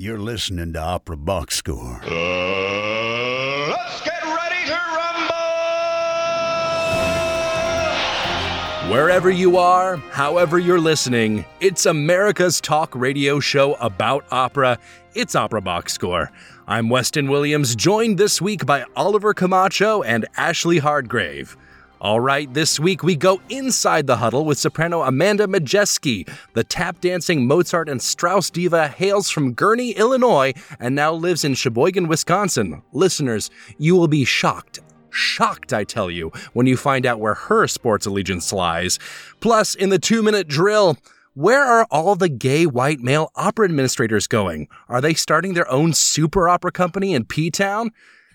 You're listening to Opera Box Score. Uh, let's get ready to rumble! Wherever you are, however you're listening, it's America's talk radio show about opera. It's Opera Box Score. I'm Weston Williams, joined this week by Oliver Camacho and Ashley Hardgrave. All right, this week we go inside the huddle with soprano Amanda Majeski. The tap dancing Mozart and Strauss diva hails from Gurnee, Illinois, and now lives in Sheboygan, Wisconsin. Listeners, you will be shocked. Shocked, I tell you, when you find out where her sports allegiance lies. Plus, in the two minute drill, where are all the gay white male opera administrators going? Are they starting their own super opera company in P Town?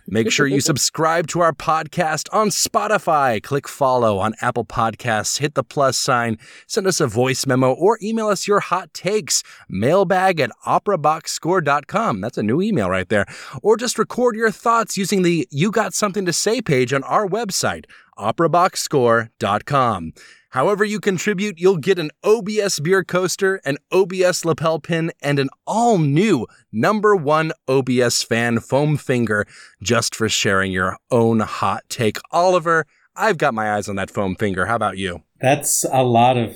Make sure you subscribe to our podcast on Spotify. Click follow on Apple Podcasts, hit the plus sign, send us a voice memo, or email us your hot takes. Mailbag at operaboxscore.com. That's a new email right there. Or just record your thoughts using the You Got Something to Say page on our website, operaboxscore.com. However, you contribute, you'll get an OBS beer coaster, an OBS lapel pin, and an all new number one OBS fan foam finger just for sharing your own hot take. Oliver, I've got my eyes on that foam finger. How about you? That's a lot of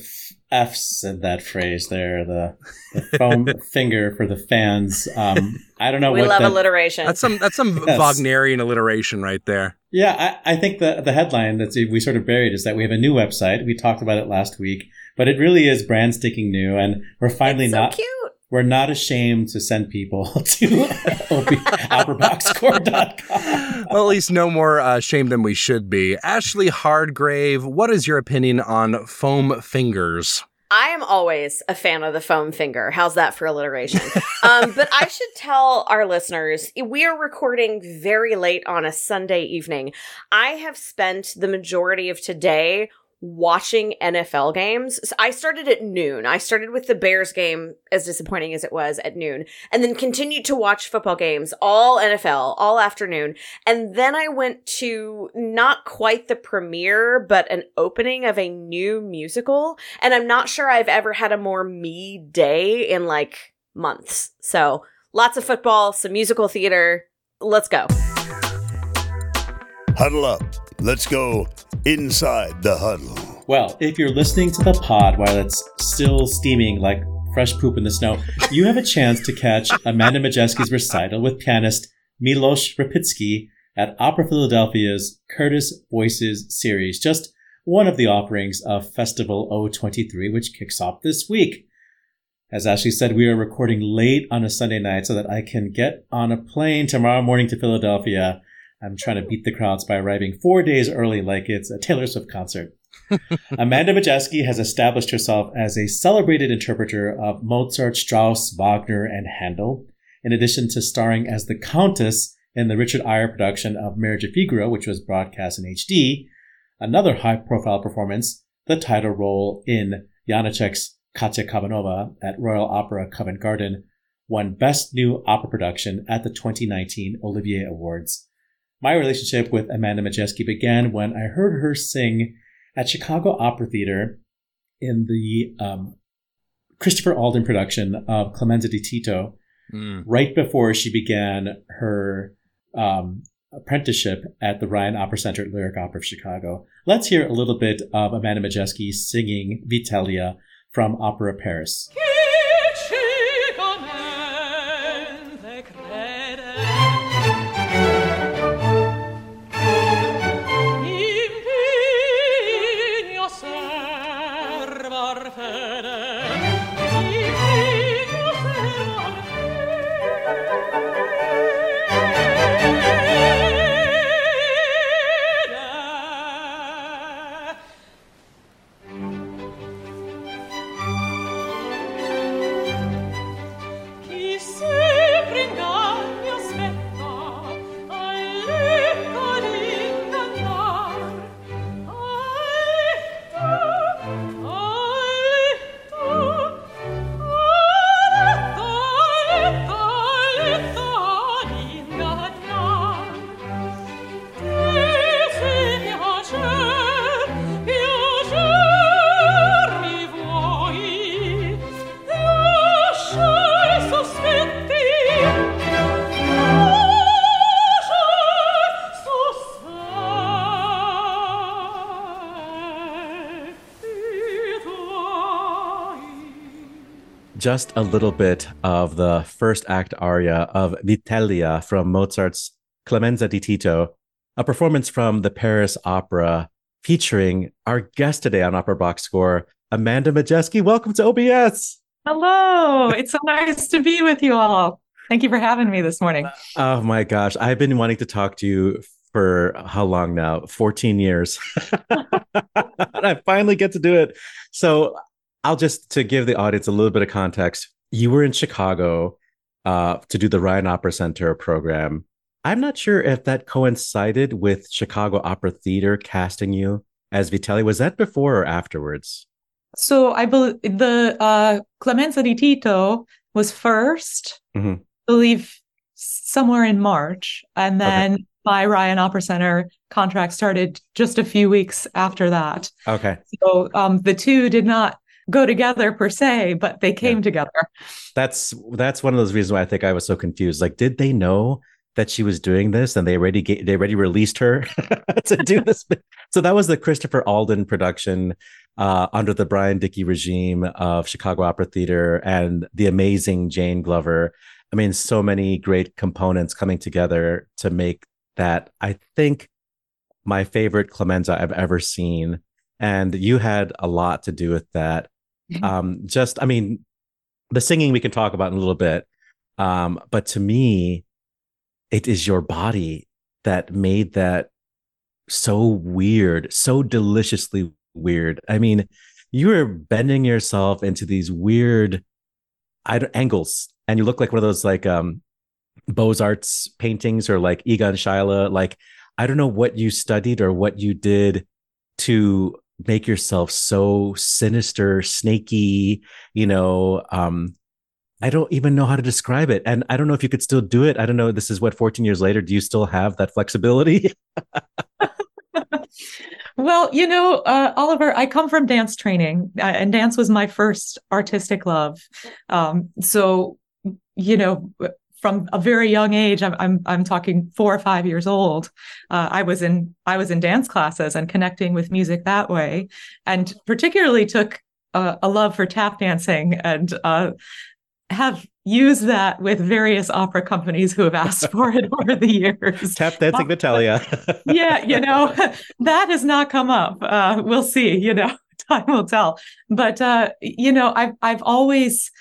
F's in that phrase there. The, the foam finger for the fans. Um, I don't know we what love that, alliteration. That's some that's some Yes. Wagnerian alliteration right there. Yeah, I, I think the the headline that we sort of buried is that we have a new website. We talked about it last week, but it really is brand sticking new, and we're finally so not cute. we're not ashamed to send people to operaboxscore.com. Well, at least no more uh, shame than we should be. Ashley Hardgrave, what is your opinion on foam fingers? I am always a fan of the foam finger. How's that for alliteration? um, but I should tell our listeners we are recording very late on a Sunday evening. I have spent the majority of today watching NFL games. So I started at noon. I started with the Bears game, as disappointing as it was at noon, and then continued to watch football games, all NFL, all afternoon. And then I went to not quite the premiere, but an opening of a new musical. And I'm not sure I've ever had a more me day in like months. So lots of football, some musical theater. Let's go. Huddle up. Let's go inside the huddle. Well, if you're listening to the pod while it's still steaming like fresh poop in the snow, you have a chance to catch Amanda Majeski's recital with pianist Milos Repický at Opera Philadelphia's Curtis Voices series, just one of the offerings of Festival O23, which kicks off this week. As Ashley said, we are recording late on a Sunday night so that I can get on a plane tomorrow morning to Philadelphia. I'm trying to beat the crowds by arriving four days early like it's a Taylor Swift concert. Amanda Majeski has established herself as a celebrated interpreter of Mozart, Strauss, Wagner, and Handel, in addition to starring as the Countess in the Richard Eyre production of Marriage of Figaro, which was broadcast in HD. Another high-profile performance, the title role in Janacek's Katya Kabanova at Royal Opera Covent Garden, won Best New Opera Production at the 2019 Olivier Awards. My relationship with Amanda Majeski began when I heard her sing at Chicago Opera Theater in the um, Christopher Alden production of Clemenza di Tito, right before she began her um, apprenticeship at the Ryan Opera Center at Lyric Opera of Chicago. Let's hear a little bit of Amanda Majeski singing Vitellia from Opera Paris. Just a little bit of the first act aria of Vitellia from Mozart's Clemenza di Tito, a performance from the Paris Opera featuring our guest today on Opera Box Score, Amanda Majeski. Welcome to OBS. Hello. It's so nice to be with you all. Thank you for having me this morning. Oh my gosh. I've been wanting to talk to you for how long now? 14 years. and I finally get to do it. So I'll just to give the audience a little bit of context. You were in Chicago uh, to do the Ryan Opera Center program. I'm not sure if that coincided with Chicago Opera Theater casting you as Vitelli. Was that before or afterwards? So I believe the uh, Clemenza di Tito was 1st mm-hmm. I believe somewhere in March, and then okay. my Ryan Opera Center contract started just a few weeks after that. Okay. So um, the two did not go together per se, but they came yeah. together. That's that's one of those reasons why I think I was so confused. Like, did they know that she was doing this and they already get, they already released her to do this? so that was the Christopher Alden production uh, under the Brian Dickey regime of Chicago Opera Theater and the amazing Jane Glover. I mean, so many great components coming together to make that. I think my favorite Clemenza I've ever seen. And you had a lot to do with that. Um, just, I mean, the singing we can talk about in a little bit. Um, but to me, it is your body that made that so weird, so deliciously weird. I mean, you were bending yourself into these weird angles, and you look like one of those like um Beaux-Arts paintings or like Egon Schiele. Like, I don't know what you studied or what you did to make yourself so sinister, snaky, you know, um, I don't even know how to describe it. And I don't know if you could still do it. I don't know. This is what 14 years later. Do you still have that flexibility? well, you know, uh, Oliver, I come from dance training, uh, and dance was my first artistic love. Um, so, you know, from a very young age i'm i'm, I'm talking four or five years old uh, i was in i was in dance classes and connecting with music that way and particularly took a, a love for tap dancing and uh, have used that with various opera companies who have asked for it over the years. Tap dancing Natalia. yeah, you know, that has not come up. Uh, we'll see, you know, time will tell. But uh, you know, I've I've always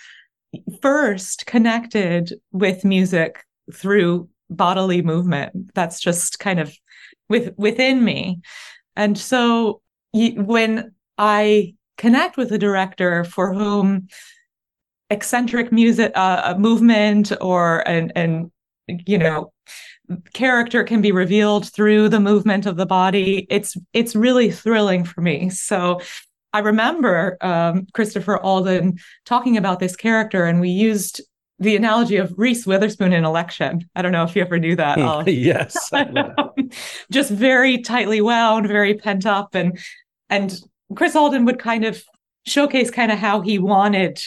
first connected with music through bodily movement. That's just kind of with within me. And so when I connect with a director for whom eccentric music uh, movement or and and you know character can be revealed through the movement of the body it's it's really thrilling for me so I remember um, Christopher Alden talking about this character, and we used the analogy of Reese Witherspoon in Election. I don't know if you ever knew that. yes, just very tightly wound, very pent up, and and Chris Alden would kind of showcase kind of how he wanted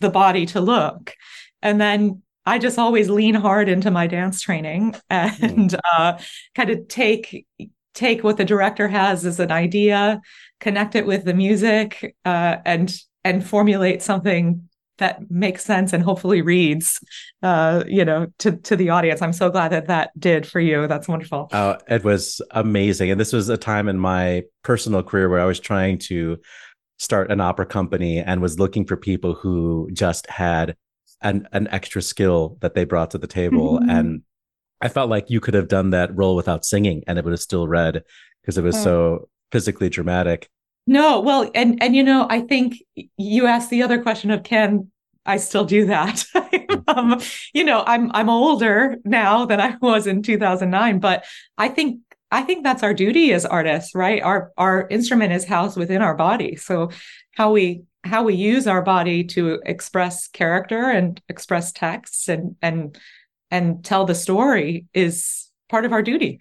the body to look, and then I just always lean hard into my dance training and mm. uh, kind of take take what the director has as an idea connect it with the music uh, and and formulate something that makes sense and hopefully reads uh, you know to to the audience. I'm so glad that that did for you. That's wonderful. Oh it was amazing. And this was a time in my personal career where i was trying to start an opera company and was looking for people who just had an, an extra skill that they brought to the table. Mm-hmm. and i felt like you could have done that role without singing and it would have still read because it was oh. so physically dramatic. No, well, and and you know, I think you asked the other question of can I still do that? um, you know, I'm I'm older now than I was in 2009, but I think I think that's our duty as artists, right? Our our instrument is housed within our body. So how we how we use our body to express character and express texts and and and tell the story is part of our duty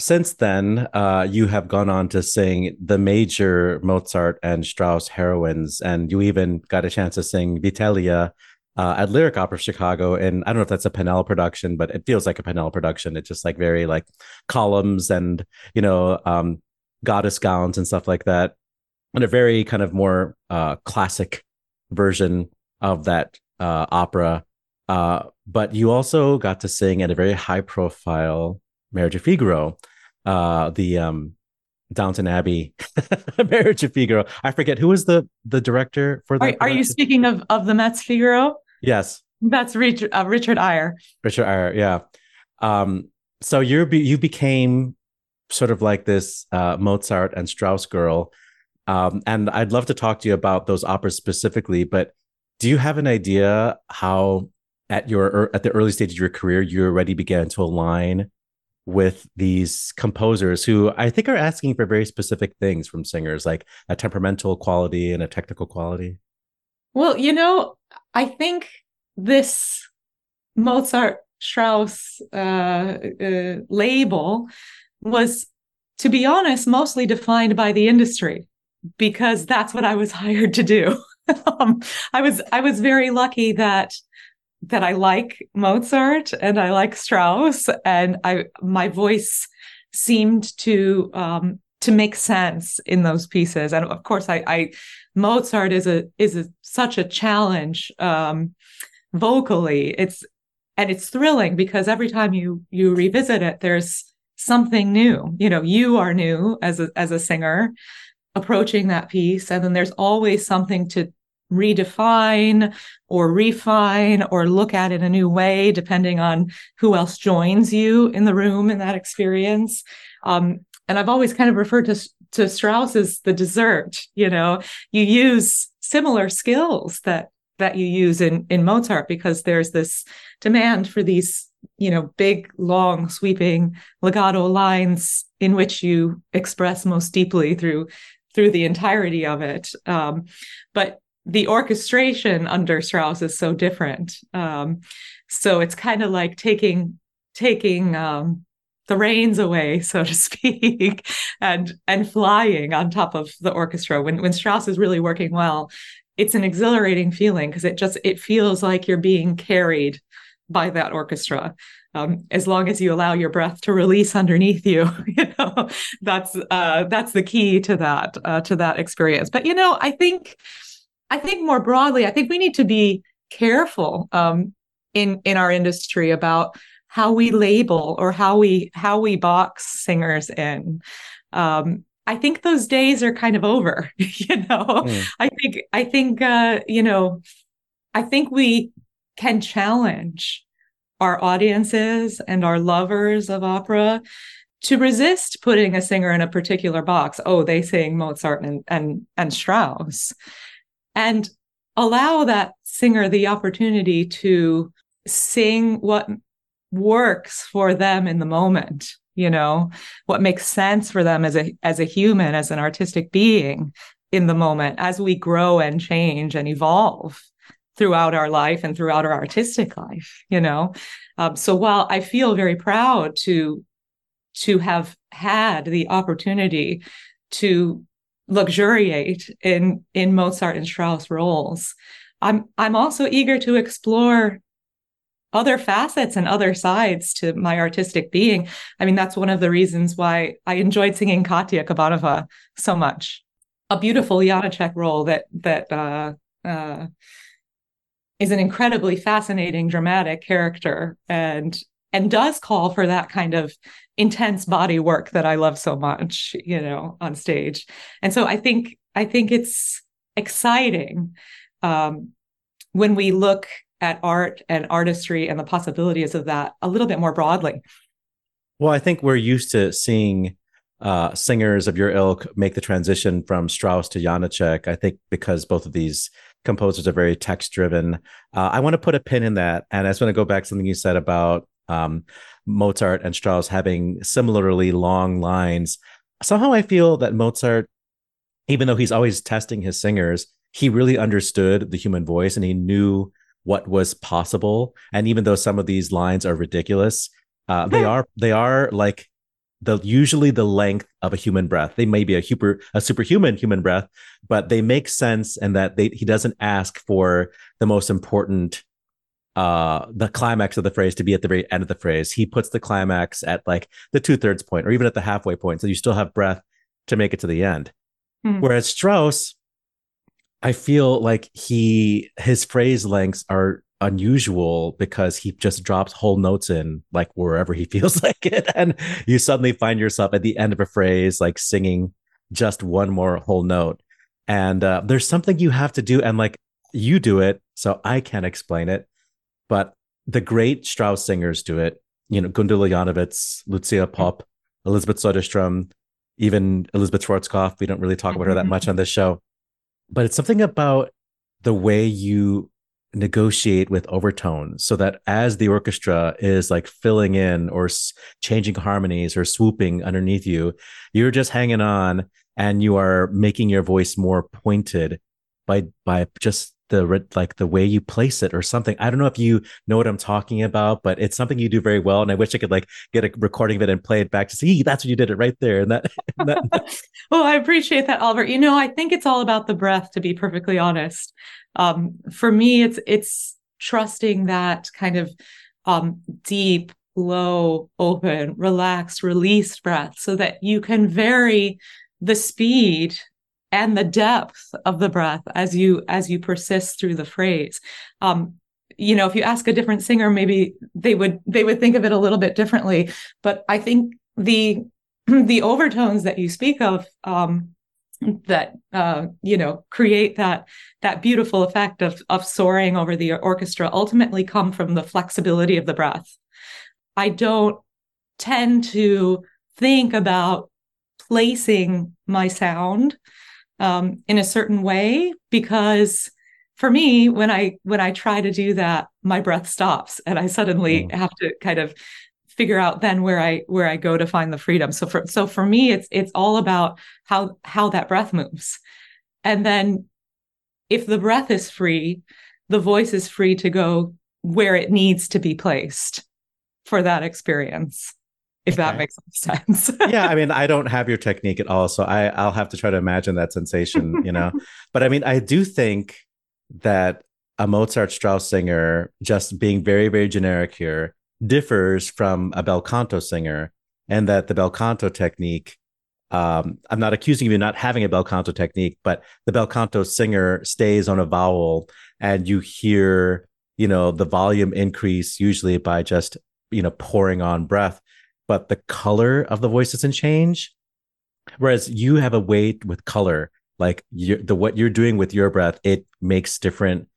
since then, uh, you have gone on to sing the major Mozart and Strauss heroines, and you even got a chance to sing Vitellia uh, at Lyric Opera Chicago. And I don't know if that's a Ponnelle production, but it feels like a Ponnelle production. It's just like very like columns and you know um, goddess gowns and stuff like that, and a very kind of more uh, classic version of that uh, opera. Uh, but you also got to sing at a very high profile Marriage of Figaro, uh, the um, Downton Abbey Marriage of Figaro. I forget who was the the director for that. Are, are you speaking of of the Mets Figaro? Yes, that's Richard uh, Richard Eyre. Richard Eyre, yeah. Um, so you be, you became sort of like this uh, Mozart and Strauss girl, um, and I'd love to talk to you about those operas specifically. But do you have an idea how at your er, at the early stage of your career you already began to align with these composers who I think are asking for very specific things from singers, like a temperamental quality and a technical quality? Well, you know, I think this Mozart Strauss uh, uh, label was, to be honest, mostly defined by the industry because that's what I was hired to do. um, I was I was very lucky that that I like Mozart and I like Strauss, and I my voice seemed to um, to make sense in those pieces. And of course, I, I Mozart is a is a, such a challenge um, vocally. It's and it's thrilling because every time you you revisit it, there's something new. You know, you are new as a as a singer approaching that piece, and then there's always something to redefine or refine or look at in a new way, depending on who else joins you in the room in that experience. Um, and I've always kind of referred to, to Strauss as the dessert. You know, you use similar skills that that you use in in Mozart because there's this demand for these you know big long sweeping legato lines in which you express most deeply through through the entirety of it um, but the orchestration under Strauss is so different. Um, so it's kind of like taking taking um, the reins away, so to speak, and and flying on top of the orchestra. When when Strauss is really working well, it's an exhilarating feeling because it just it feels like you're being carried by that orchestra. Um, as long as you allow your breath to release underneath you, you know that's uh, that's the key to that uh, to that experience. But you know, I think I think more broadly, I think we need to be careful um, in in our industry about how we label or how we how we box singers in. Um, I think those days are kind of over. You know, mm. I think I think uh, you know, I think we can challenge our audiences and our lovers of opera to resist putting a singer in a particular box. Oh, they sing Mozart and and and Strauss and allow that singer the opportunity to sing what works for them in the moment you know what makes sense for them as a as a human as an artistic being in the moment as we grow and change and evolve throughout our life and throughout our artistic life you know? Um, so while i feel very proud to to have had the opportunity to luxuriate in in Mozart and Strauss roles. I'm I'm also eager to explore other facets and other sides to my artistic being. I mean, that's one of the reasons why I enjoyed singing Katya Kabanova so much. A beautiful Janacek role that that uh, uh, is an incredibly fascinating dramatic character and and does call for that kind of intense body work that I love so much, you know, on stage. And so I think I think it's exciting um, when we look at art and artistry and the possibilities of that a little bit more broadly. Well, I think we're used to seeing uh, singers of your ilk make the transition from Strauss to Janacek. I think because both of these composers are very text driven. Uh, I want to put a pin in that, and I just want to go back to something you said about um, Mozart and Strauss having similarly long lines. Somehow I feel that Mozart, even though he's always testing his singers, he really understood the human voice and he knew what was possible. And even though some of these lines are ridiculous, uh, they are they are like the usually the length of a human breath. They may be a super a superhuman human breath, but they make sense and that they he doesn't ask for the most important uh, the climax of the phrase to be at the very end of the phrase. He puts the climax at like the two thirds point or even at the halfway point. So you still have breath to make it to the end. Mm-hmm. Whereas Strauss, I feel like he his phrase lengths are unusual because he just drops whole notes in like wherever he feels like it and you suddenly find yourself at the end of a phrase like singing just one more whole note and uh, there's something you have to do and like you do it so i can't explain it but the great strauss singers do it. You know gundula janowitz lucia mm-hmm. popp elisabeth soderstrom even elisabeth schwarzkopf. We don't really talk about her that much mm-hmm. on this show. But it's something about the way you negotiate with overtones so that as the orchestra is like filling in or s- changing harmonies or swooping underneath you you're just hanging on and you are making your voice more pointed by by just the like the way you place it or something i don't know if you know what i'm talking about but it's something you do very well and i wish i could like get a recording of it and play it back to see that's what you did it right there and that, and that well, I appreciate that, Albert. You know, I think it's all about the breath, to be perfectly honest. Um, for me, it's it's trusting that kind of um, deep, low, open, relaxed, released breath, so that you can vary the speed and the depth of the breath as you as you persist through the phrase. Um, you know, if you ask a different singer, maybe they would they would think of it a little bit differently. But I think the the overtones that you speak of um, that uh, you know create that that beautiful effect of of soaring over the orchestra ultimately come from the flexibility of the breath. I don't tend to think about placing my sound um, in a certain way because for me when i when i try to do that my breath stops and i suddenly Mm. have to kind of figure out then where i where i go to find the freedom. So for so for me it's it's all about how how that breath moves. And then if the breath is free the voice is free to go where it needs to be placed for that experience if that Okay. makes sense. Yeah i mean i don't have your technique at all so i i'll have to try to imagine that sensation you know? But i mean i do think that a mozart strauss singer just being very very generic here differs from a bel canto singer and that the bel canto technique um, i'm not accusing you of not having a bel canto technique but the bel canto singer stays on a vowel and you hear you know the volume increase usually by just you know pouring on breath but the color of the voice doesn't change. Whereas you have a weight with color, like you the what you're doing with your breath, it makes different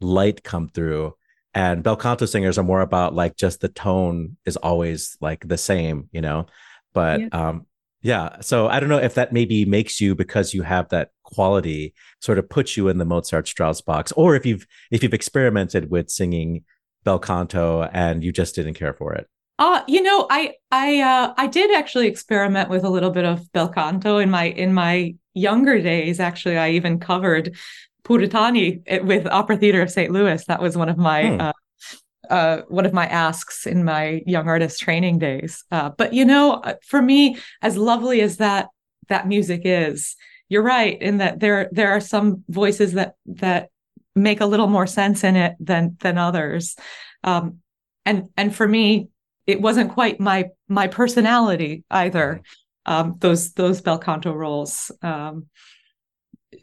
light come through. And bel canto singers are more about like just the tone is always like the same, you know. But Yeah. um yeah, so I don't know if that maybe makes you because you have that quality sort of puts you in the Mozart Strauss box, or if you've if you've experimented with singing bel canto and you just didn't care for it. Uh, you know, I I uh I did actually experiment with a little bit of bel canto in my in my younger days. Actually, I even covered Puritani eh, with Opera Theater of St. Louis. That was one of my Hmm. uh uh, one of my asks in my young artist training days. Uh, but you know, uh, for me, as lovely as that that music is, you're right in that there there are some voices that that make a little more sense in it than than others. Um, and and for me, it wasn't quite my my personality either. Um, those those bel canto roles. Um,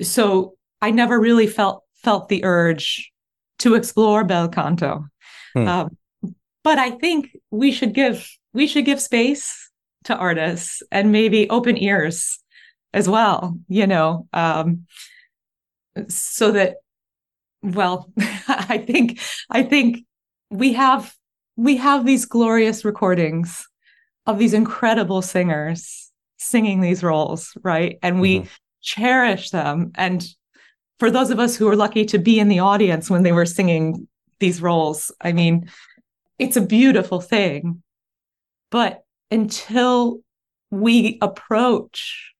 so I never really felt felt the urge to explore bel canto. Hmm. Um, but I think we should give we should give space to artists and maybe open ears as well. You know, um, so that well, I think I think we have we have these glorious recordings of these incredible singers singing these roles, right? And we Mhm. cherish them. And for those of us who were lucky to be in the audience when they were singing these roles, I mean, it's a beautiful thing. But until we approach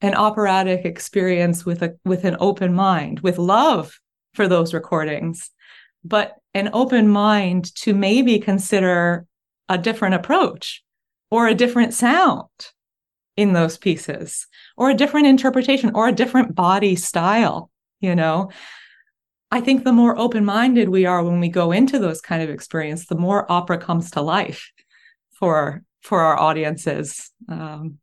an operatic experience with a with an open mind, with love for those recordings, but an open mind to maybe consider a different approach or a different sound in those pieces or a different interpretation or a different body style you know i think the more open-minded we are when we go into those kind of experience the more opera comes to life for for our audiences um,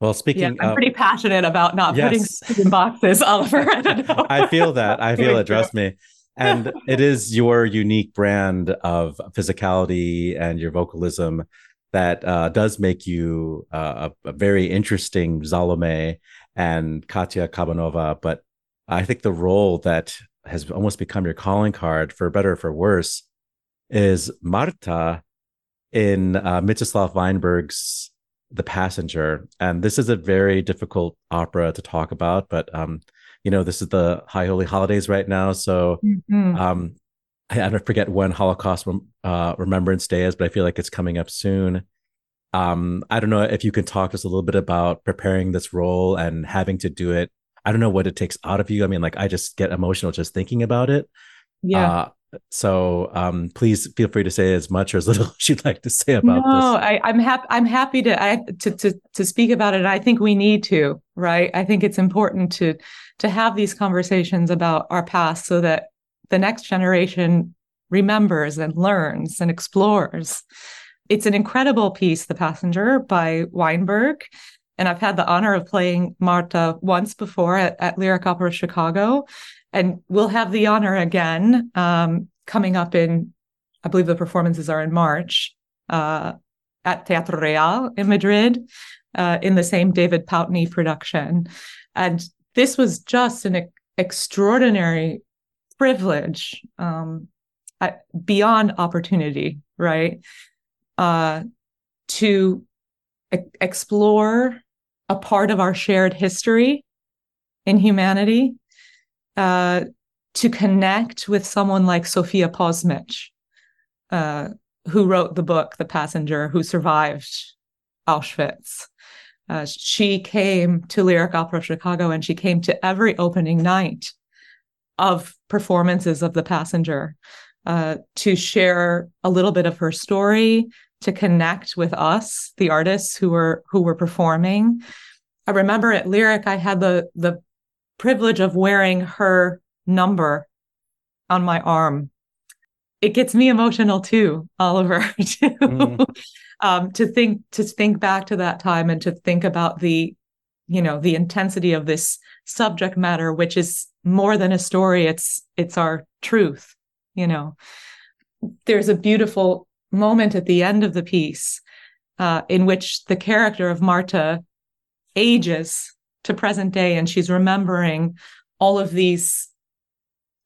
Well, speaking, yeah, I'm of, pretty passionate about not Yes. putting in boxes, Oliver. I. I feel that. I feel it. Trust me. And it is your unique brand of physicality and your vocalism that uh, does make you uh, a, a very interesting Salome and Katya Kabanova. But I think the role that has almost become your calling card, for better or for worse, is Marta in uh, Mstislav Weinberg's The Passenger. And this is a very difficult opera to talk about, but um, you know, this is the High Holy Holidays right now. So Mhm. um, I, I don't forget when Holocaust rem- uh, Remembrance Day is, but I feel like it's coming up soon. Um, I don't know if you can talk to us a little bit about preparing this role and having to do it. I don't know what it takes out of you. I mean, like I just get emotional just thinking about it. yeah. Uh, so um, please feel free to say as much or as little as you'd like to say about no, this. I, I'm happy. I'm happy to I to to to speak about it. I think we need to, right? I think it's important to to have these conversations about our past so that the next generation remembers and learns and explores. It's an incredible piece, The Passenger by Weinberg. And I've had the honor of playing Marta once before at, at Lyric Opera Chicago. And we'll have the honor again um, coming up in, I believe the performances are in March uh, at Teatro Real in Madrid uh, in the same David Pountney production. And this was just an ex- extraordinary privilege um, beyond opportunity, right? Uh, to e- explore a part of our shared history in humanity, uh, to connect with someone like Sophia Posmysz, uh, who wrote the book The Passenger, who survived Auschwitz. Uh, she came to Lyric Opera Chicago and she came to every opening night of performances of The Passenger uh, to share a little bit of her story, to connect with us, the artists who were who were performing. I remember at Lyric, I had the the privilege of wearing her number on my arm. It gets me emotional too, Oliver, to, Mm. um, to think to think back to that time and to think about the, you know, the intensity of this subject matter, which is more than a story. It's it's our truth, you know. There's a beautiful moment at the end of the piece uh, in which the character of Marta ages to present day and she's remembering all of these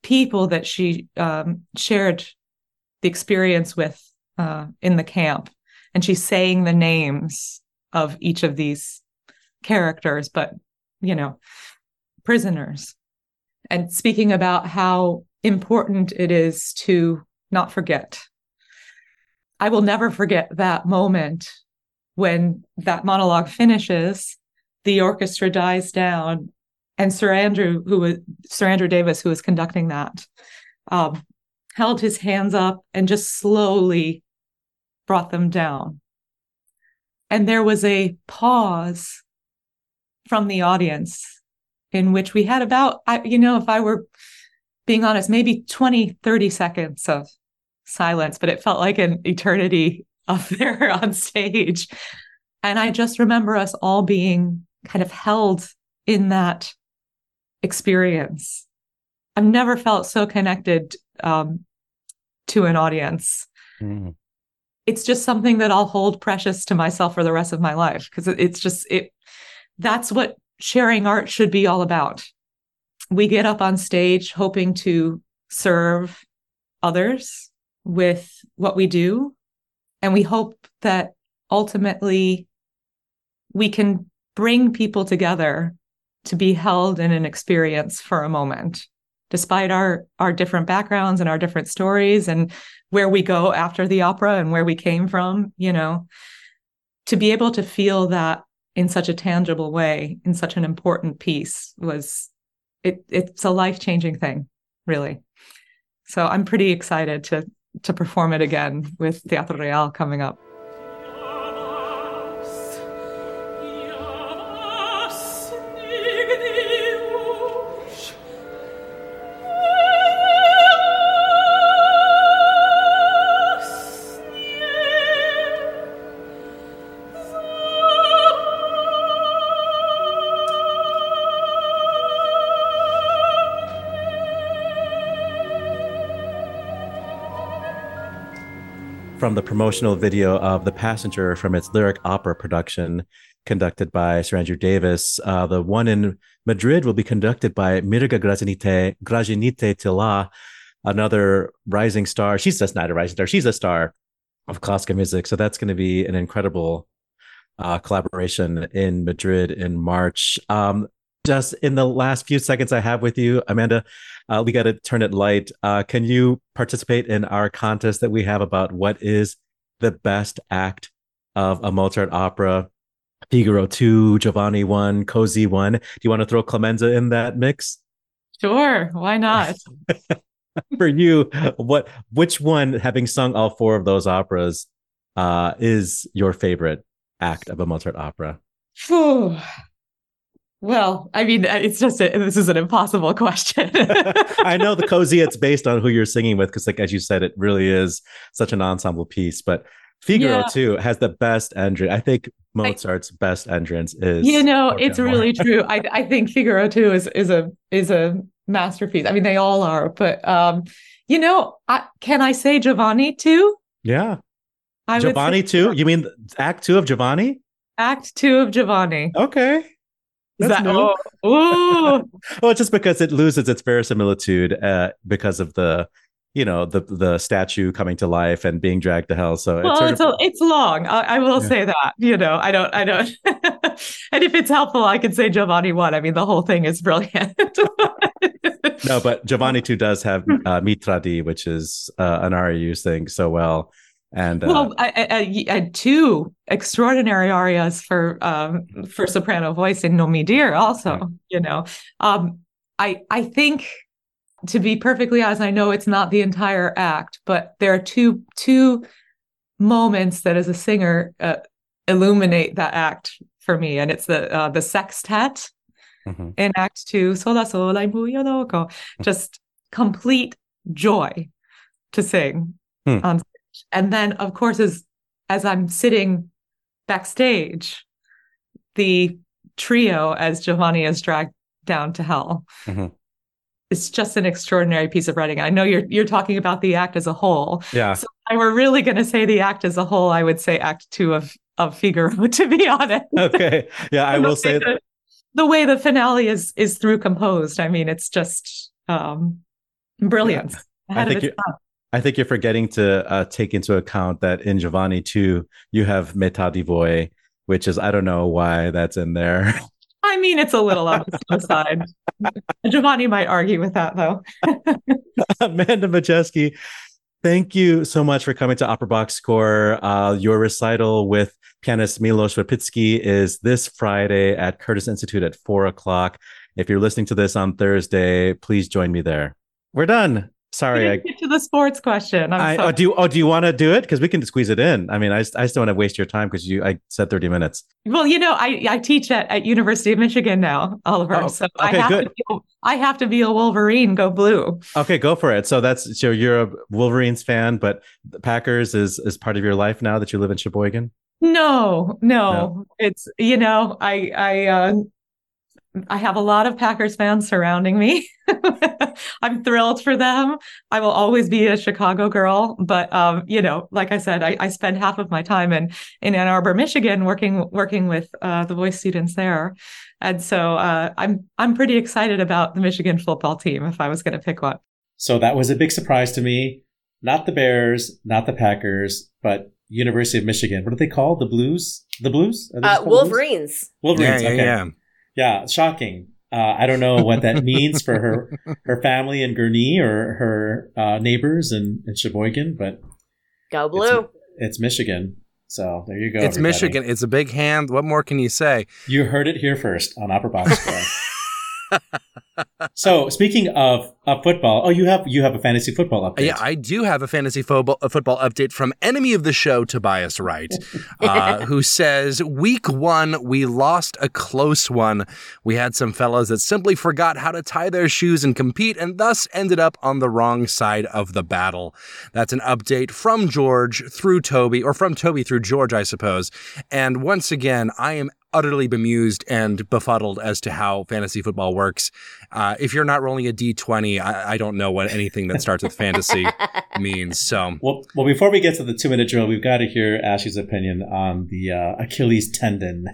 people that she um, shared the experience with uh, in the camp. And she's saying the names of each of these characters but you know prisoners. And speaking about how important it is to not forget. I will never forget that moment when that monologue finishes the orchestra dies down and sir andrew who was sir andrew davis who was conducting that um, held his hands up and just slowly brought them down. And there was a pause from the audience in which we had about I, you know if i were being honest maybe 20 30 seconds of silence but it felt like an eternity up there on stage. And i just remember us all being kind of held in that experience i've never felt so connected um, to an audience Mm. it's just something that I'll hold precious to myself for the rest of my life because it's just it that's what sharing art should be all about. We get up on stage hoping to serve others with what we do and we hope that ultimately we can bring people together to be held in an experience for a moment despite our our different backgrounds and our different stories and where we go after the opera and where we came from, you know, to be able to feel that in such a tangible way, in such an important piece was it it's a life-changing thing, really. So I'm pretty excited to to perform it again with Teatro Real coming up. From the promotional video of The Passenger from its lyric opera production conducted by Sir Andrew Davis. Uh, the one in Madrid will be conducted by Mirga Gražinytė, Gražinytė Tyla, another rising star. She's just not a rising star. She's a star of classical music. So that's going to be an incredible uh, collaboration in Madrid in March. Um, just in the last few seconds I have with you, Amanda, uh, we got to turn it light. Uh, can you participate in our contest that we have about what is the best act of a Mozart opera? Figaro 2, Giovanni 1, Così 1. Do you want to throw Clemenza in that mix? Sure, why not? For you, what which one, having sung all four of those operas, uh, is your favorite act of a Mozart opera? Well, I mean, it's just a, this is an impossible question. I know the Così it's based on who you're singing with, because like as you said, it really is such an ensemble piece. But Figaro Yeah. two has the best entrance. I think Mozart's best entrance is. you know, it's Amor. really true. I I think Figaro two is is a is a masterpiece. I mean, they all are, but um, you know, I, can I say Giovanni two? yeah. I Giovanni two. You mean Act Two of Giovanni? Act two of Giovanni. Okay. That new. oh, ooh, Well, just because it loses its verisimilitude uh, because of the, you know, the the statue coming to life and being dragged to hell. So well, sort it's of- a, it's long. I, I will Yeah. say that. You know, I don't, I don't. and if it's helpful, I can say Giovanni one. I mean, the whole thing is brilliant. no, but Giovanni two does have uh, Mi tradì, which is uh, an you sing so well, and uh, well, I, I, I, I had two extraordinary arias for um, for soprano voice in Non mi dir. Also, Right. you know, um, I I think to be perfectly honest, I know it's not the entire act, but there are two two moments that, as a singer, uh, illuminate that act for me, and it's the uh, the sextet mhm. in Act Two, Sola Sola in buio loco, just complete joy to sing Hmm. on. And then, of course, as as I'm sitting backstage, the trio as Giovanni is dragged down to hell. Mhm. It's just an extraordinary piece of writing. I know you're you're talking about the act as a whole. yeah, So if I were really going to say the act as a whole, I would say Act Two of of Figaro. To be honest, okay, yeah, I will say the, the way the finale is is through composed. I mean, it's just um brilliance. I think you-. I think you're forgetting to uh, take into account that in Giovanni two, you have Metà di Voi, which is I don't know why that's in there. I mean, it's a little on the slow side. Giovanni might argue with that, though. Amanda Majeski, thank you so much for coming to Opera Box Score. Uh, your recital with pianist Milos Repický is this Friday at Curtis Institute at four o'clock. If you're listening to this on Thursday, please join me there. We're done. Sorry, I, get to the sports question. I'm I sorry. oh, do you oh do you want to do it because we can squeeze it in. I mean, I, I just don't want to waste your time because you I said thirty minutes. well, you know, I, I teach at, at University of Michigan now, Oliver. Oh, so I have good. to be, I have to be a Wolverine. Go blue. Okay, go for it. So that's so you're a Wolverines fan, but the Packers is is part of your life now that you live in Sheboygan. No, no, No. it's you know, I I uh, I have a lot of Packers fans surrounding me. I'm thrilled for them. I will always be a Chicago girl, but um, you know, like I said, I, I spend half of my time in in Ann Arbor, Michigan, working working with uh, the voice students there, and so uh, I'm I'm pretty excited about the Michigan football team. If I was going to pick one, So that was a big surprise to me. Not the Bears, not the Packers, but University of Michigan. What are they called? The Blues? The Blues? Uh, just called the Blues? Wolverines. Wolverines. yeah, yeah, okay. yeah. Yeah, shocking. Uh, I don't know what that means for her her family in Gurnee or her uh, neighbors in, in Sheboygan, but Go blue. it's Michigan. So there you go. It's everybody. Michigan. It's a big hand. What more can you say? You heard it here first on Opera Box Score. so speaking of, of football, oh, you have you have a fantasy football update. Yeah, I do have a fantasy football, a football update from enemy of the show, Tobias Wright, uh, who says, Week one, we lost a close one. We had some fellas that simply forgot how to tie their shoes and compete and thus ended up on the wrong side of the battle. That's an update from George through Toby, or from Toby through George, I suppose. And once again, I am utterly bemused and befuddled as to how fantasy football works. Uh, if you're not rolling a d20, I, I don't know what anything that starts with fantasy means. So, Well, well, before we get to the two minute drill, we've got to hear Ashley's opinion on the uh, Achilles tendon.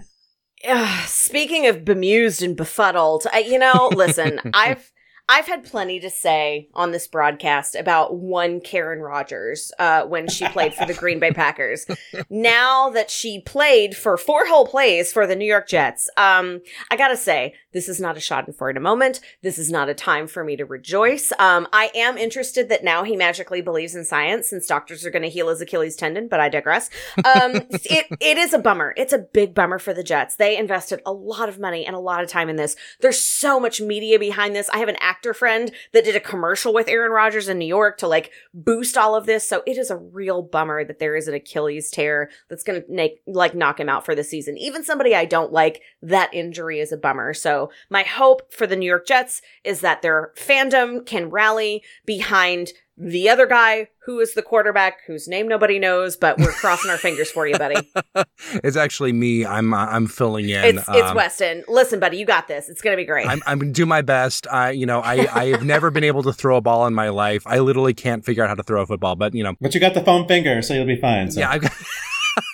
Ugh, speaking of bemused and befuddled, I, you know, listen, I've I've had plenty to say on this broadcast about one Aaron Rodgers uh, when she played for the Green Bay Packers. Now that she played for four whole plays for the New York Jets, um, I gotta say this is not a shot in Schadenfreude a moment. This is not a time for me to rejoice. Um, I am interested that now he magically believes in science since doctors are going to heal his Achilles tendon, but I digress. Um, it it is a bummer. It's a big bummer for the Jets. They invested a lot of money and a lot of time in this. There's so much media behind this. I have an actor friend that did a commercial with Aaron Rodgers in New York to like boost all of this. So it is a real bummer that there is an Achilles tear that's going to make like knock him out for the season. Even somebody I don't like, that injury is a bummer. So my hope for the New York Jets is that their fandom can rally behind the other guy who is the quarterback whose name nobody knows, but we're crossing our fingers for you, buddy. it's actually me. I'm uh, I'm filling in. It's it's Um, Weston. Listen, buddy, you got this. It's gonna be great. I'm, I'm gonna do my best. I, you know, I, I have never been able to throw a ball in my life. I literally can't figure out how to throw a football. But you know, But you got the foam finger, so you'll be fine. So. yeah.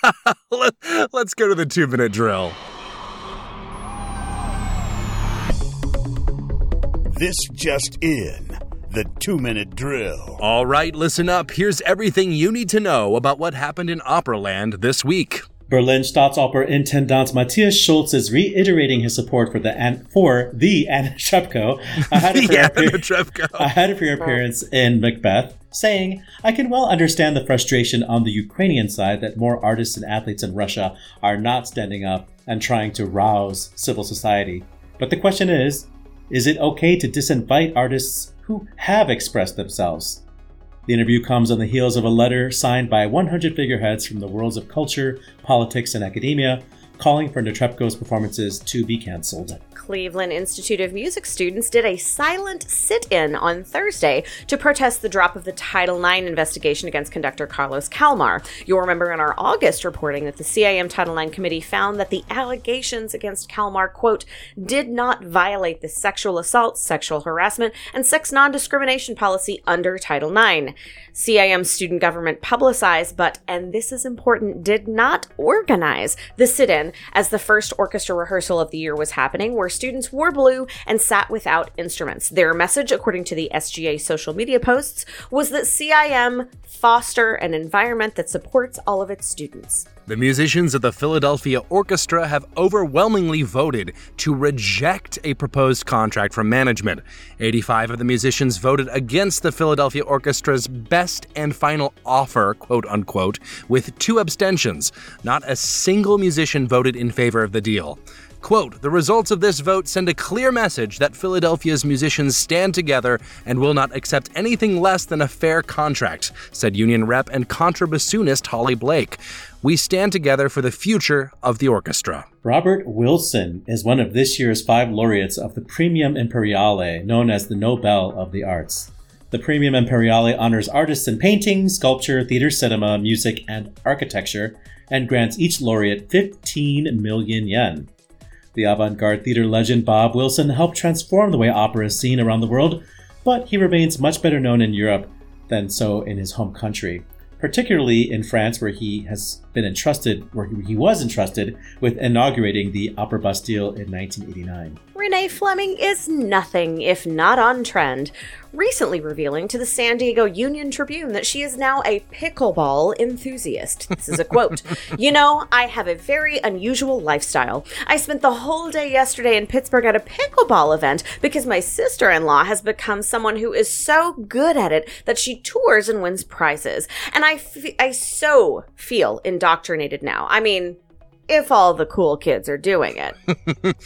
I, Let, let's go to the two minute drill. This just in. The two minute drill. All right, listen up. Here's everything you need to know about what happened in Operaland this week. Berlin Staatsoper intendant Matthias Schulz is reiterating his support for the An- for the Anna Shepko ahead of her, yeah, appear- Trevko. ahead of her appearance in Macbeth, saying, "I can well understand the frustration on the Ukrainian side that more artists and athletes in Russia are not standing up and trying to rouse civil society. But the question is, is it okay to disinvite artists who have expressed themselves?" The interview comes on the heels of a letter signed by 100 figureheads from the worlds of culture, politics, and academia, calling for Netrebko's performances to be cancelled. Cleveland Institute of Music students did a silent sit in on Thursday to protest the drop of the Title IX investigation against conductor Carlos Kalmar. You'll remember in our August reporting that the CIM Title IX committee found that the allegations against Kalmar, quote, did not violate the sexual assault, sexual harassment, and sex non discrimination policy under Title IX. CIM student government publicized, but, and this is important, did not organize the sit in as the first orchestra rehearsal of the year was happening, where students wore blue and sat without instruments. Their message, according to the SGA social media posts, was that CIM foster an environment that supports all of its students. The musicians of the Philadelphia Orchestra have overwhelmingly voted to reject a proposed contract from management. 85 of the musicians voted against the Philadelphia Orchestra's best and final offer, quote unquote, with two abstentions. Not a single musician voted in favor of the deal. Quote, the results of this vote send a clear message that Philadelphia's musicians stand together and will not accept anything less than a fair contract, said union rep and contrabassoonist Holly Blake. We stand together for the future of the orchestra. Robert Wilson is one of this year's five laureates of the Praemium Imperiale, known as the Nobel of the Arts. The Praemium Imperiale honors artists in painting, sculpture, theater, cinema, music, and architecture, and grants each laureate 15 million yen. The avant garde theater legend Bob Wilson helped transform the way opera is seen around the world, but he remains much better known in Europe than so in his home country, particularly in France, where he has been entrusted, or he was entrusted with inaugurating the Opera Bastille in 1989. Renee Fleming is nothing if not on trend, recently revealing to the San Diego Union Tribune that she is now a pickleball enthusiast. This is a quote. you know, I have a very unusual lifestyle. I spent the whole day yesterday in Pittsburgh at a pickleball event because my sister in law has become someone who is so good at it that she tours and wins prizes. And I, f- I so feel indoctrinated now. I mean, if all the cool kids are doing it.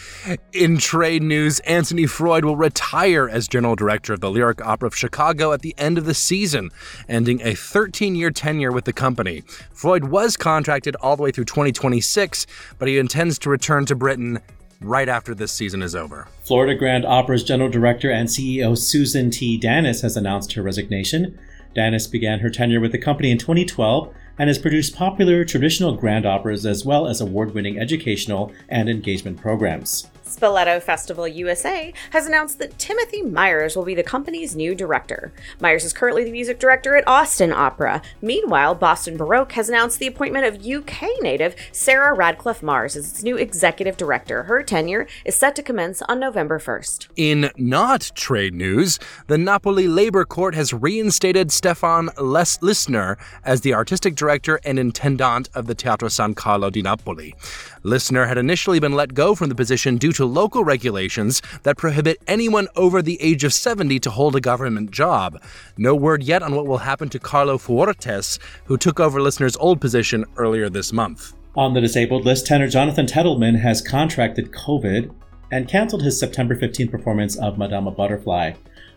In trade news, Anthony Freud will retire as general director of the Lyric Opera of Chicago at the end of the season, ending a 13 year tenure with the company. Freud was contracted all the way through 2026, but he intends to return to Britain right after this season is over. Florida Grand Opera's general director and CEO Susan T. Danis has announced her resignation. Danis began her tenure with the company in 2012 and has produced popular traditional grand operas as well as award winning educational and engagement programs. Spoleto Festival USA has announced that Timothy Myers will be the company's new director. Myers is currently the music director at Austin Opera. Meanwhile, Boston Baroque has announced the appointment of UK native Sarah Radcliffe Mars as its new executive director. Her tenure is set to commence on November 1st. In not trade news, the Napoli Labor Court has reinstated Stefan Les- Lissner as the artistic director and intendant of the Teatro San Carlo di Napoli. Lissner had initially been let go from the position due to local regulations that prohibit anyone over the age of 70 to hold a government job. No word yet on what will happen to Carlo Fuortes, who took over Lissner's old position earlier this month. On the disabled list, tenor Jonathan Tetelman has contracted COVID and canceled his September 15 performance of Madama Butterfly.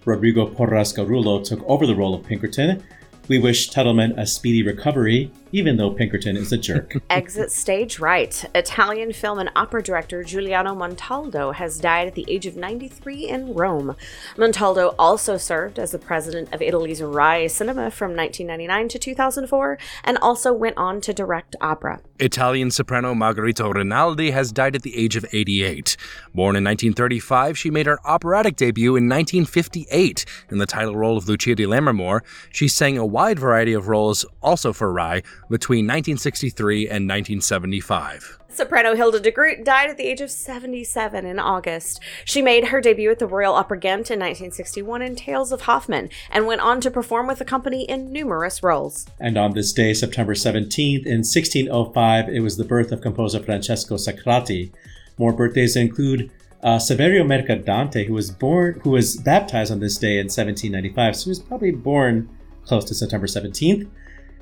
Rodrigo Porras Garulo took over the role of Pinkerton, we wish Tetelman a speedy recovery, even though Pinkerton is a jerk. Exit stage right. Italian film and opera director Giuliano Montaldo has died at the age of 93 in Rome. Montaldo also served as the president of Italy's Rai Cinema from 1999 to 2004 and also went on to direct opera. Italian soprano Margherita Rinaldi has died at the age of 88. Born in 1935, she made her operatic debut in 1958 in the title role of Lucia di Lammermoor. She sang a wide variety of roles also for Rai between 1963 and 1975. Soprano Hilda de Groot died at the age of 77 in August. She made her debut at the Royal Opera Ghent in 1961 in Tales of Hoffmann and went on to perform with the company in numerous roles. And on this day, September 17th, in 1605, it was the birth of composer Francesco Sacrati. More birthdays include uh, Saverio Mercadante, who was born, who was baptized on this day in 1795, so he was probably born close to September 17th.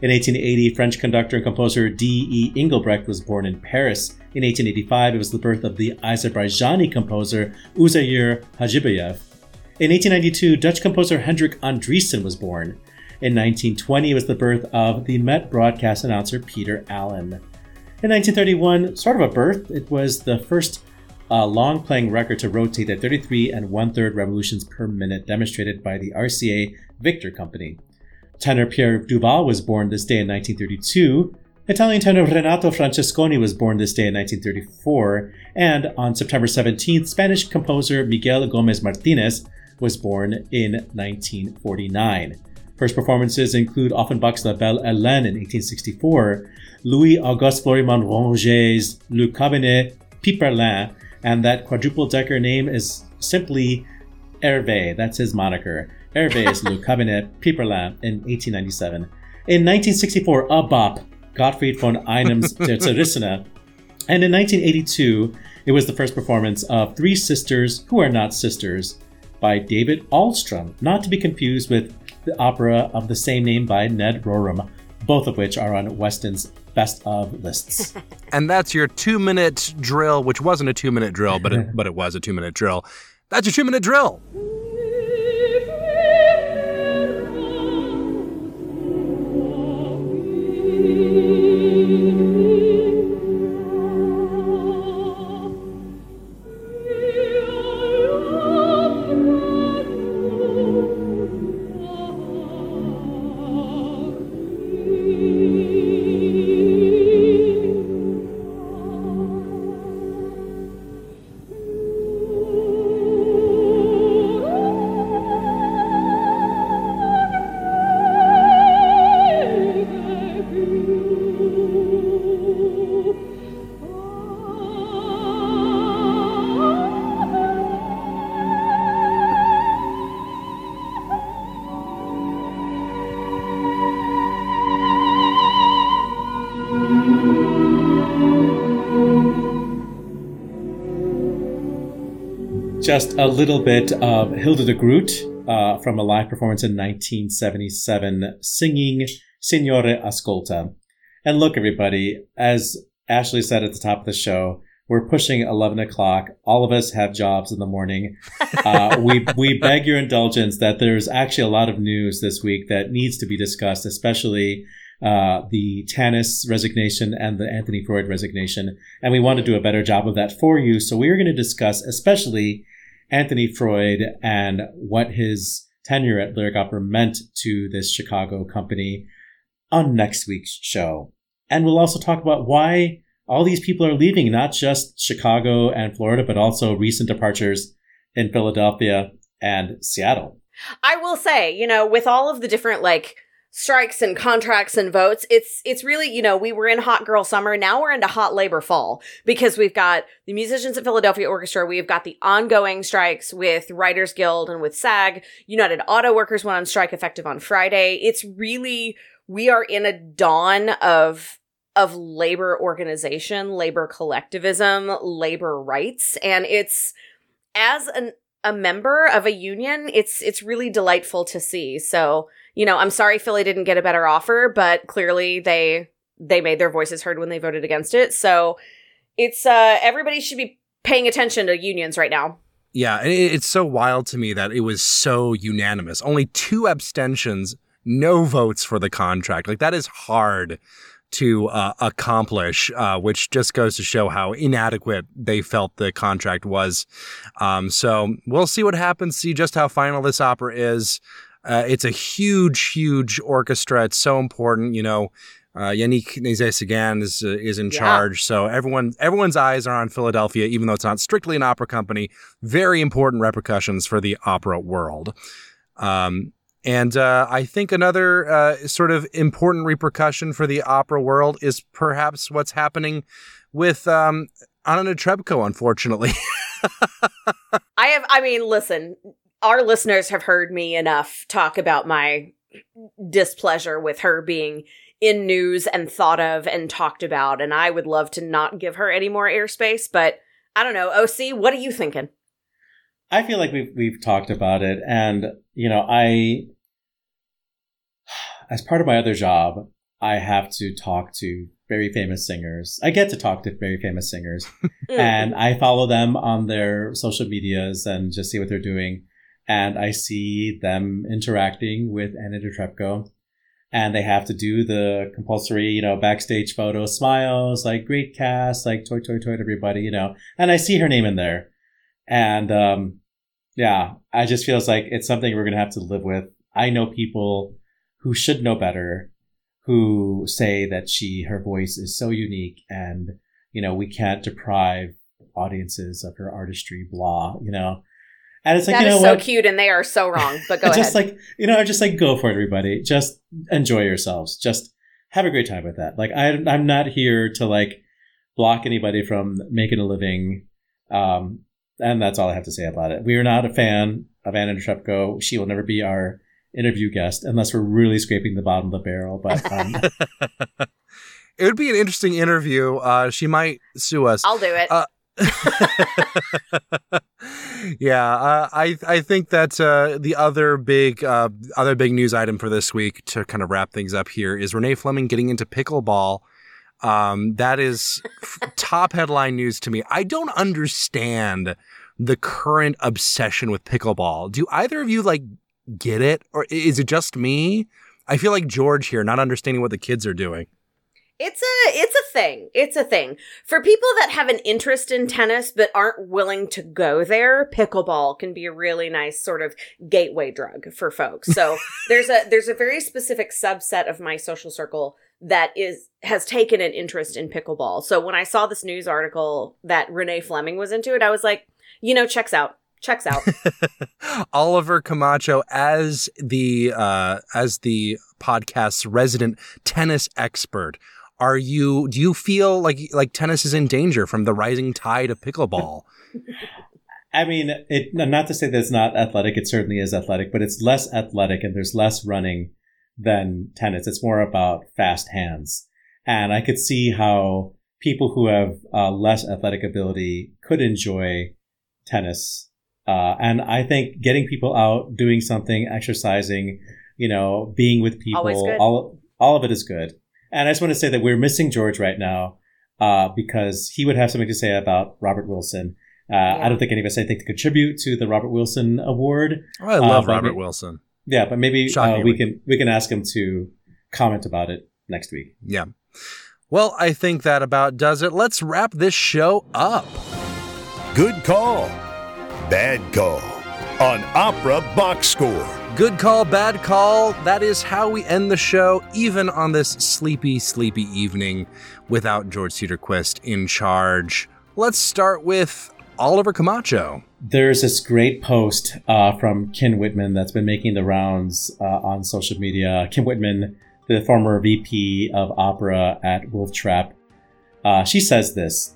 In 1880, French conductor and composer D.E. Inghelbrecht was born in Paris. In 1885, it was the birth of the Azerbaijani composer Uzeyir Hajibeyov. In 1892, Dutch composer Hendrik Andriessen was born. In 1920, it was the birth of the Met broadcast announcer Peter Allen. In 1931, sort of a birth, it was the first uh, long playing record to rotate at 33 and one third revolutions per minute, demonstrated by the RCA Victor Company. Tenor Pierre Duval was born this day in 1932. Italian tenor Renato Francesconi was born this day in 1934. And on September 17th, Spanish composer Miguel Gomez Martinez was born in 1949. First performances include Offenbach's La Belle Hélène in 1864, Louis Auguste Florimond Ronger's Le Cabinet Piperlin, and that quadruple decker name is simply Hervé. That's his moniker. Hervé's Le Cabinet Piperlin in 1897. In 1964, a bop, Gottfried von Einem's Der Zerrissene. And in 1982, it was the first performance of Three Sisters Who Are Not Sisters by David Ahlstrom, not to be confused with the opera of the same name by Ned Rorem, both of which are on Weston's best of lists. and that's your two minute drill, which wasn't a two minute drill, but it, but it was a two minute drill. That's your two minute drill. you. Just a little bit of Hilda de Groot uh, from a live performance in 1977, singing Signore Ascolta. And look, everybody, as Ashley said at the top of the show, we're pushing 11 o'clock. All of us have jobs in the morning. Uh, we, we beg your indulgence that there's actually a lot of news this week that needs to be discussed, especially uh, the Danis resignation and the Anthony Freud resignation. And we want to do a better job of that for you. So we're going to discuss especially Anthony Freud and what his tenure at Lyric Opera meant to this Chicago company. on next week's show. And we'll also talk about why all these people are leaving, not just Chicago and Florida, but also recent departures in Philadelphia and Seattle. I will say, you know, with all of the different like strikes and contracts and votes, it's it's really, you know, we were in hot girl summer, now we're into hot labor fall because we've got the musicians at Philadelphia Orchestra, we've got the ongoing strikes with Writers Guild and with SAG. United Auto Workers went on strike effective on Friday. It's really we are in a dawn of of labor organization, labor collectivism, labor rights, and it's as an a member of a union, it's it's really delightful to see. So, you know, I'm sorry Philly didn't get a better offer, but clearly they they made their voices heard when they voted against it. So, it's uh everybody should be paying attention to unions right now. Yeah, it's so wild to me that it was so unanimous. Only two abstentions, no votes for the contract. Like that is hard to uh, accomplish, uh, which just goes to show how inadequate they felt the contract was. Um, so we'll see what happens, see just how final this opera is. Uh, it's a huge, huge orchestra. It's so important, you know. Uh, Yannick Nézet-Séguin is uh, is in yeah. charge, so everyone everyone's eyes are on Philadelphia, even though it's not strictly an opera company. Very important repercussions for the opera world. Um, and uh, I think another uh, sort of important repercussion for the opera world is perhaps what's happening with um, Anna Trebko, unfortunately. I have, I mean, listen, our listeners have heard me enough talk about my displeasure with her being in news and thought of and talked about. And I would love to not give her any more airspace, but I don't know. OC, what are you thinking? I feel like we've we've talked about it, and you know, I as part of my other job, I have to talk to very famous singers. I get to talk to very famous singers, mm. and I follow them on their social medias and just see what they're doing. And I see them interacting with Anna Netrebko, and they have to do the compulsory, you know, backstage photo smiles, like great cast, like toy, toy, toy, everybody, you know. And I see her name in there, and um, yeah, I just feels like it's something we're gonna have to live with. I know people who should know better, who say that she her voice is so unique and you know we can't deprive audiences of her artistry. Blah, you know. And it's like that you know is so what? cute, and they are so wrong. But go just ahead. Just like you know, I just like go for it, everybody. Just enjoy yourselves. Just have a great time with that. Like I, I'm not here to like block anybody from making a living. Um, and that's all I have to say about it. We are not a fan of Anna Netrebko. She will never be our interview guest unless we're really scraping the bottom of the barrel. But um, it would be an interesting interview. Uh, she might sue us. I'll do it. Uh, yeah, uh, I I think that uh, the other big uh, other big news item for this week to kind of wrap things up here is Renee Fleming getting into pickleball. Um, that is top headline news to me. I don't understand the current obsession with pickleball. Do either of you like get it? Or is it just me? I feel like George here, not understanding what the kids are doing. It's a it's a thing. It's a thing. For people that have an interest in tennis but aren't willing to go there, pickleball can be a really nice sort of gateway drug for folks. So there's a there's a very specific subset of my social circle that is has taken an interest in pickleball. So when I saw this news article that Renee Fleming was into it, I was like, you know, checks out checks out. Oliver Camacho as the uh, as the podcast's resident tennis expert. Are you? Do you feel like like tennis is in danger from the rising tide of pickleball? I mean, it not to say that it's not athletic. It certainly is athletic, but it's less athletic and there's less running than tennis. It's more about fast hands, and I could see how people who have uh, less athletic ability could enjoy tennis uh, and I think getting people out, doing something, exercising, you know, being with people, all all of it is good. And I just want to say that we're missing George right now uh, because he would have something to say about Robert Wilson. Uh, yeah. I don't think any of us have anything to contribute to the Robert Wilson Award. Oh, I love uh, Robert maybe, Wilson. Yeah, but maybe uh, we can we can ask him to comment about it next week. Yeah. Well, I think that about does it. Let's wrap this show up. Good call bad call. On Opera Box Score. Good call, bad call. That is how we end the show, even on this sleepy, sleepy evening without George Cedarquist in charge. Let's start with Oliver Camacho. There's this great post uh, from Kim Witman that's been making the rounds uh, on social media. Kim Witman, the former VP of opera at Wolf Trap, uh, she says this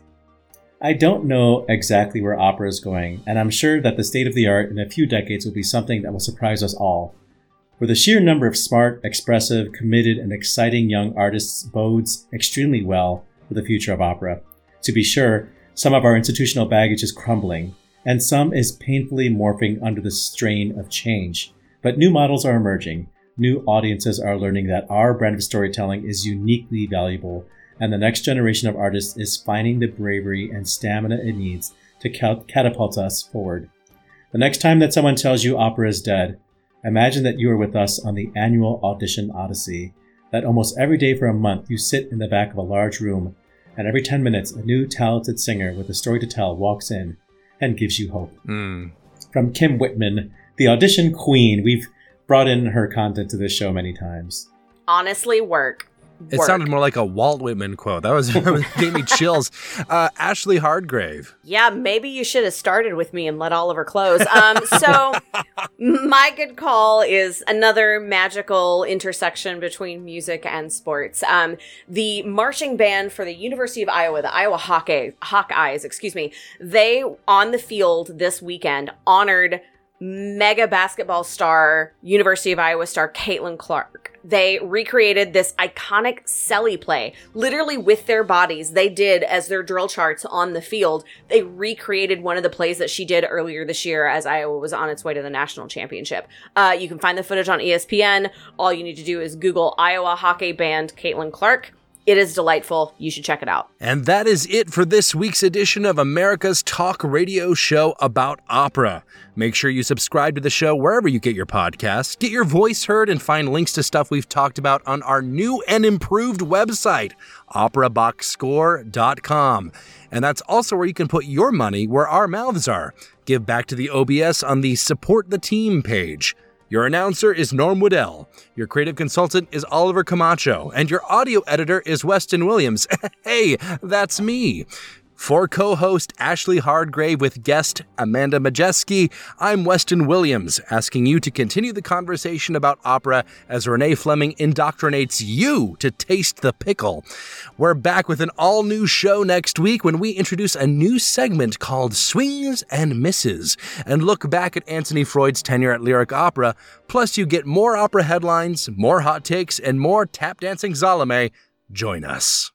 I don't know exactly where opera is going, and I'm sure that the state of the art in a few decades will be something that will surprise us all. For the sheer number of smart, expressive, committed, and exciting young artists bodes extremely well for the future of opera. To be sure, some of our institutional baggage is crumbling, and some is painfully morphing under the strain of change. But new models are emerging. New audiences are learning that our brand of storytelling is uniquely valuable, and the next generation of artists is finding the bravery and stamina it needs to catapult us forward. The next time that someone tells you opera is dead, imagine that you are with us on the annual audition odyssey, that almost every day for a month you sit in the back of a large room, and every 10 minutes a new talented singer with a story to tell walks in and gives you hope. Mm. From Kim Witman, the audition queen. We've brought in her content to this show many times. Honestly, work. It Work. sounded more like a Walt Whitman quote. That was gave me chills. Uh, Ashley Hardgrave. Yeah, maybe you should have started with me and let Oliver close. Um, so my good call is another magical intersection between music and sports. Um, the marching band for the University of Iowa, the Iowa Hawkeye, Hawkeyes, excuse me, they on the field this weekend honored mega basketball star, University of Iowa star Caitlin Clark. They recreated this iconic Selly play, literally with their bodies. They did as their drill charts on the field. They recreated one of the plays that she did earlier this year as Iowa was on its way to the national championship. Uh, you can find the footage on ESPN. All you need to do is Google Iowa Hawkeye band Caitlin Clark. It is delightful. You should check it out. And that is it for this week's edition of America's Talk Radio show about opera. Make sure you subscribe to the show wherever you get your podcasts, get your voice heard, and find links to stuff we've talked about on our new and improved website, operaboxscore.com. And that's also where you can put your money where our mouths are. Give back to the OBS on the Support the Team page. Your announcer is Norm Woodell. Your creative consultant is Oliver Camacho. And your audio editor is Weston Williams. hey, that's me. For co host Ashley Hardgrave with guest Amanda Majeski, I'm Weston Williams, asking you to continue the conversation about opera as Renee Fleming indoctrinates you to taste the pickle. We're back with an all new show next week when we introduce a new segment called Swings and Misses and look back at Anthony Freud's tenure at Lyric Opera. Plus, you get more opera headlines, more hot takes, and more tap dancing Salome. Join us.